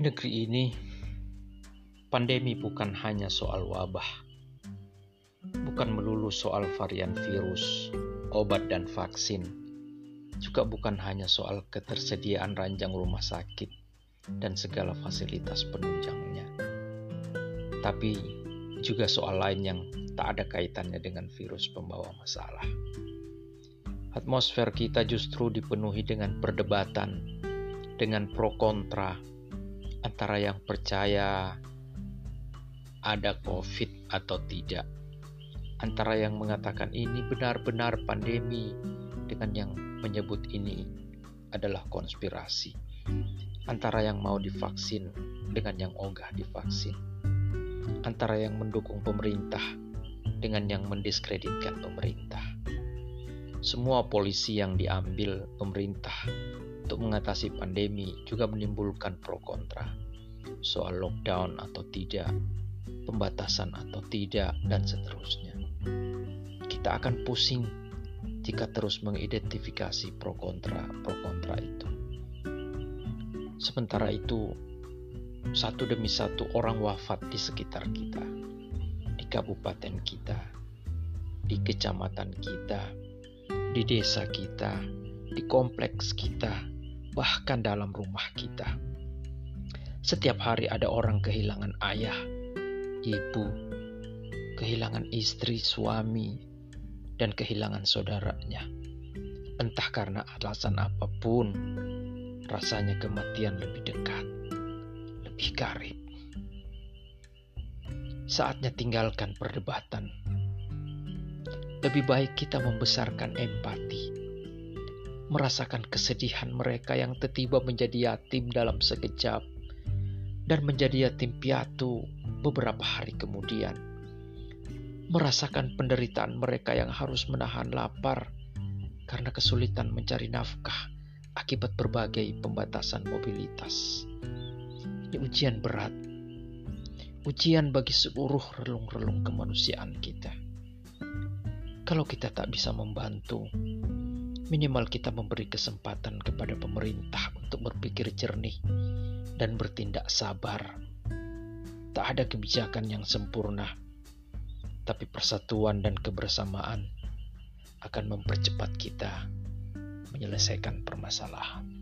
negeri ini, pandemi bukan hanya soal wabah, bukan melulu soal varian virus, obat, dan vaksin, juga bukan hanya soal ketersediaan ranjang rumah sakit dan segala fasilitas penunjangnya, tapi juga soal lain yang tak ada kaitannya dengan virus pembawa masalah. Atmosfer kita justru dipenuhi dengan perdebatan, dengan pro kontra antara yang percaya ada COVID atau tidak, antara yang mengatakan ini benar-benar pandemi dengan yang menyebut ini adalah konspirasi, antara yang mau divaksin dengan yang ogah divaksin, antara yang mendukung pemerintah dengan yang mendiskreditkan pemerintah. Semua polisi yang diambil pemerintah untuk mengatasi pandemi juga menimbulkan pro kontra soal lockdown atau tidak, pembatasan atau tidak, dan seterusnya. Kita akan pusing jika terus mengidentifikasi pro kontra pro kontra itu. Sementara itu, satu demi satu orang wafat di sekitar kita, di kabupaten kita, di kecamatan kita, di desa kita, di kompleks kita, bahkan dalam rumah kita. Setiap hari ada orang kehilangan ayah, ibu, kehilangan istri, suami, dan kehilangan saudaranya. Entah karena alasan apa pun, rasanya kematian lebih dekat, lebih karib. Saatnya tinggalkan perdebatan. Lebih baik kita membesarkan empati merasakan kesedihan mereka yang tiba menjadi yatim dalam sekejap dan menjadi yatim piatu beberapa hari kemudian. Merasakan penderitaan mereka yang harus menahan lapar karena kesulitan mencari nafkah akibat berbagai pembatasan mobilitas. Ini ujian berat, ujian bagi seluruh relung-relung kemanusiaan kita. Kalau kita tak bisa membantu, minimal kita memberi kesempatan kepada pemerintah untuk berpikir jernih dan bertindak sabar. Tak ada kebijakan yang sempurna, tapi persatuan dan kebersamaan akan mempercepat kita menyelesaikan permasalahan.